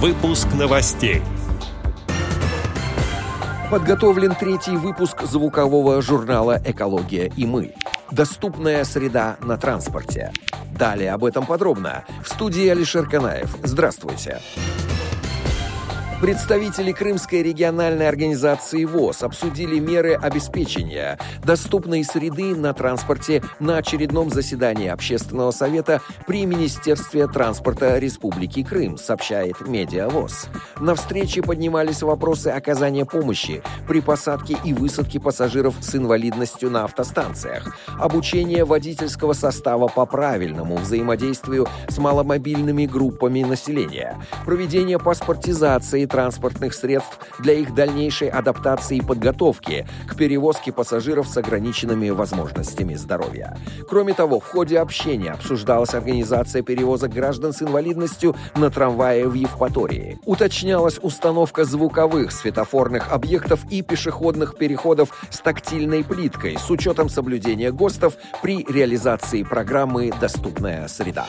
Выпуск новостей. Подготовлен третий выпуск звукового журнала «Экология и мы». Доступная среда на транспорте. Далее об этом подробно. В студии Алишер Канаев. Здравствуйте. Здравствуйте. Представители Крымской региональной организации ВОЗ обсудили меры обеспечения доступной среды на транспорте на очередном заседании Общественного совета при Министерстве транспорта Республики Крым, сообщает Медиавоз. На встрече поднимались вопросы оказания помощи при посадке и высадке пассажиров с инвалидностью на автостанциях, обучение водительского состава по правильному взаимодействию с маломобильными группами населения, проведение паспортизации транспортных средств для их дальнейшей адаптации и подготовки к перевозке пассажиров с ограниченными возможностями здоровья. Кроме того, в ходе общения обсуждалась организация перевозок граждан с инвалидностью на трамвае в Евпатории. Уточнялась установка звуковых светофорных объектов и пешеходных переходов с тактильной плиткой с учетом соблюдения ГОСТов при реализации программы «Доступная среда».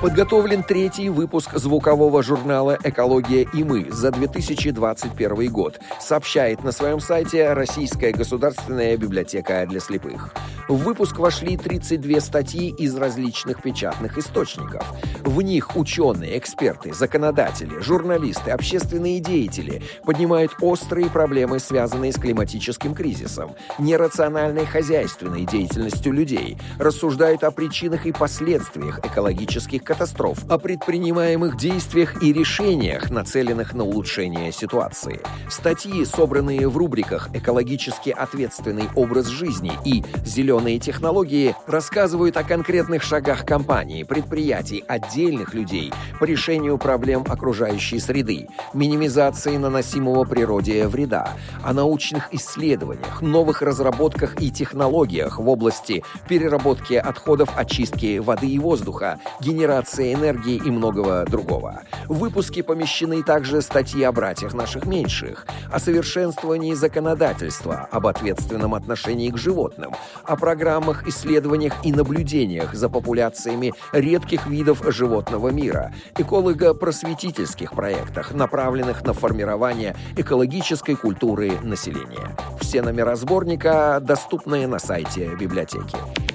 Подготовлен третий выпуск звукового журнала «Экология и мы» за 2021 год, сообщает на своем сайте Российская государственная библиотека для слепых. В выпуск вошли 32 статьи из различных печатных источников. В них ученые, эксперты, законодатели, журналисты, общественные деятели поднимают острые проблемы, связанные с климатическим кризисом, нерациональной хозяйственной деятельностью людей, рассуждают о причинах и последствиях экологических катастроф, о предпринимаемых действиях и решениях, нацеленных на улучшение ситуации. Статьи, собранные в рубриках «Экологически ответственный образ жизни» и «Зеленые технологии», рассказывают о конкретных шагах компании, предприятий, отдельных людей по решению проблем окружающей среды, минимизации наносимого природе вреда, о научных исследованиях, новых разработках и технологиях в области переработки отходов, очистки воды и воздуха, генерации генерации энергии и многого другого. В выпуске помещены также статьи о братьях наших меньших, о совершенствовании законодательства, об ответственном отношении к животным, о программах, исследованиях и наблюдениях за популяциями редких видов животного мира, эколого-просветительских проектах, направленных на формирование экологической культуры населения. Все номера сборника доступны на сайте библиотеки.